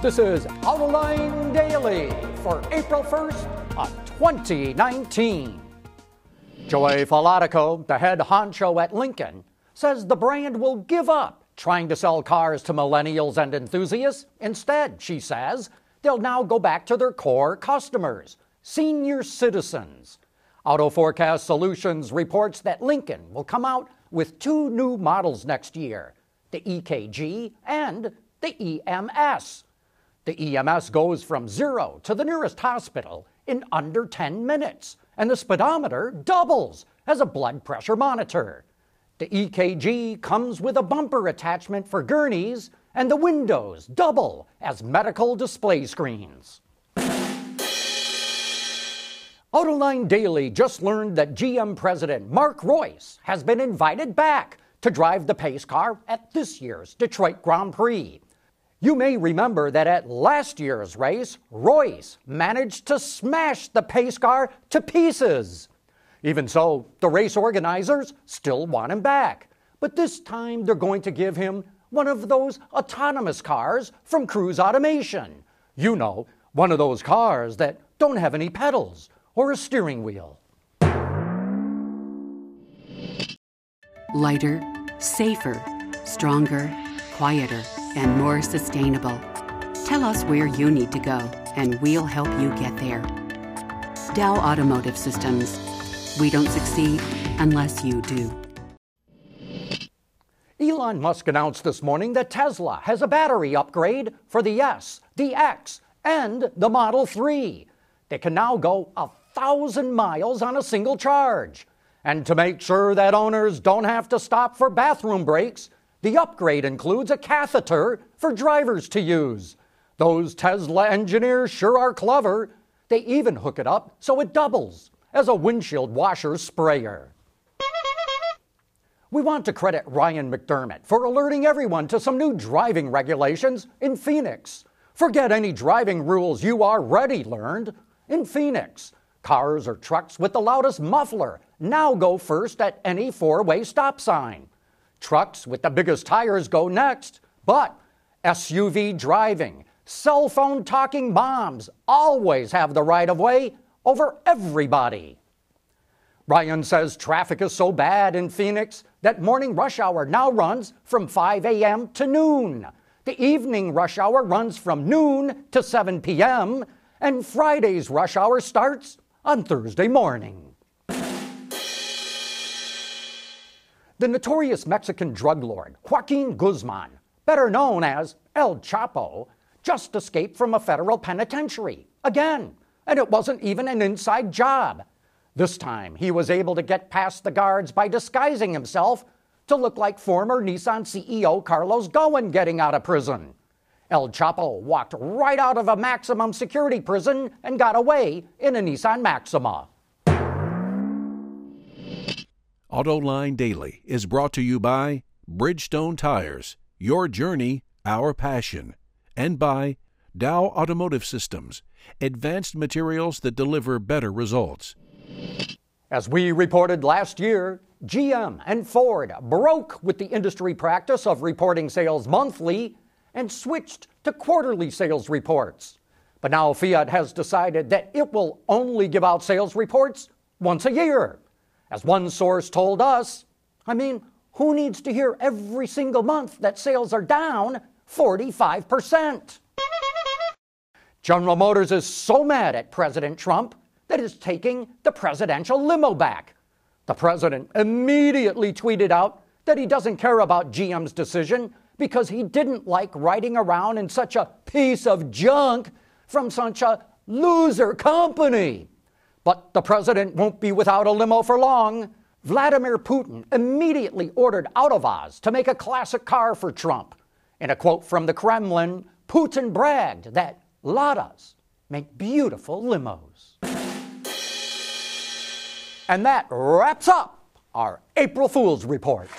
This is Autoline Daily for April 1st of 2019. Joy Falotico, the head honcho at Lincoln, says the brand will give up trying to sell cars to millennials and enthusiasts. Instead, she says, they'll now go back to their core customers, senior citizens. Auto Forecast Solutions reports that Lincoln will come out with two new models next year the EKG and the EMS. The EMS goes from zero to the nearest hospital in under 10 minutes, and the speedometer doubles as a blood pressure monitor. The EKG comes with a bumper attachment for gurneys, and the windows double as medical display screens. Autoline Daily just learned that GM President Mark Reuss has been invited back to drive the pace car at this year's Detroit Grand Prix. You may remember that at last year's race, Reuss managed to smash the pace car to pieces. Even so, the race organizers still want him back. But this time they're going to give him one of those autonomous cars from Cruise Automation. You know, one of those cars that don't have any pedals or a steering wheel. Lighter, safer, stronger, quieter, and more sustainable. Tell us where you need to go, and we'll help you get there. Dow Automotive Systems. We don't succeed unless you do. Elon Musk announced this morning that Tesla has a battery upgrade for the S, the X, and the Model 3. They can now go a thousand miles on a single charge. And to make sure that owners don't have to stop for bathroom breaks, the upgrade includes a catheter for drivers to use. Those Tesla engineers sure are clever. They even hook it up so it doubles as a windshield washer sprayer. We want to credit Ryan McDermott for alerting everyone to some new driving regulations in Phoenix. Forget any driving rules you already learned. In Phoenix, Cars or trucks with the loudest muffler now go first at any four way stop sign. Trucks with the biggest tires go next, but SUV driving, cell phone talking moms always have the right of way over everybody. Ryan says traffic is so bad in Phoenix that morning rush hour now runs from 5 a.m. to noon. The evening rush hour runs from noon to 7 p.m., and Friday's rush hour starts on Thursday morning. The notorious Mexican drug lord Joaquin Guzman, better known as El Chapo, just escaped from a federal penitentiary again, and it wasn't even an inside job. This time, he was able to get past the guards by disguising himself to look like former Nissan CEO Carlos Ghosn getting out of prison. El Chapo walked right out of a maximum security prison and got away in a Nissan Maxima. Autoline Daily is brought to you by Bridgestone Tires, your journey, our passion, and by Dow Automotive Systems, advanced materials that deliver better results. As we reported last year, GM and Ford broke with the industry practice of reporting sales monthly and switched to quarterly sales reports. But now Fiat has decided that it will only give out sales reports once a year. As one source told us, I mean, who needs to hear every single month that sales are down 45%? General Motors is so mad at President Trump that it's taking the presidential limo back. The president immediately tweeted out that he doesn't care about GM's decision because he didn't like riding around in such a piece of junk from such a loser company. But the president won't be without a limo for long. Vladimir Putin immediately ordered Autovaz to make a classic car for Trump. In a quote from the Kremlin, Putin bragged that Ladas make beautiful limos. And that wraps up our April Fool's Report.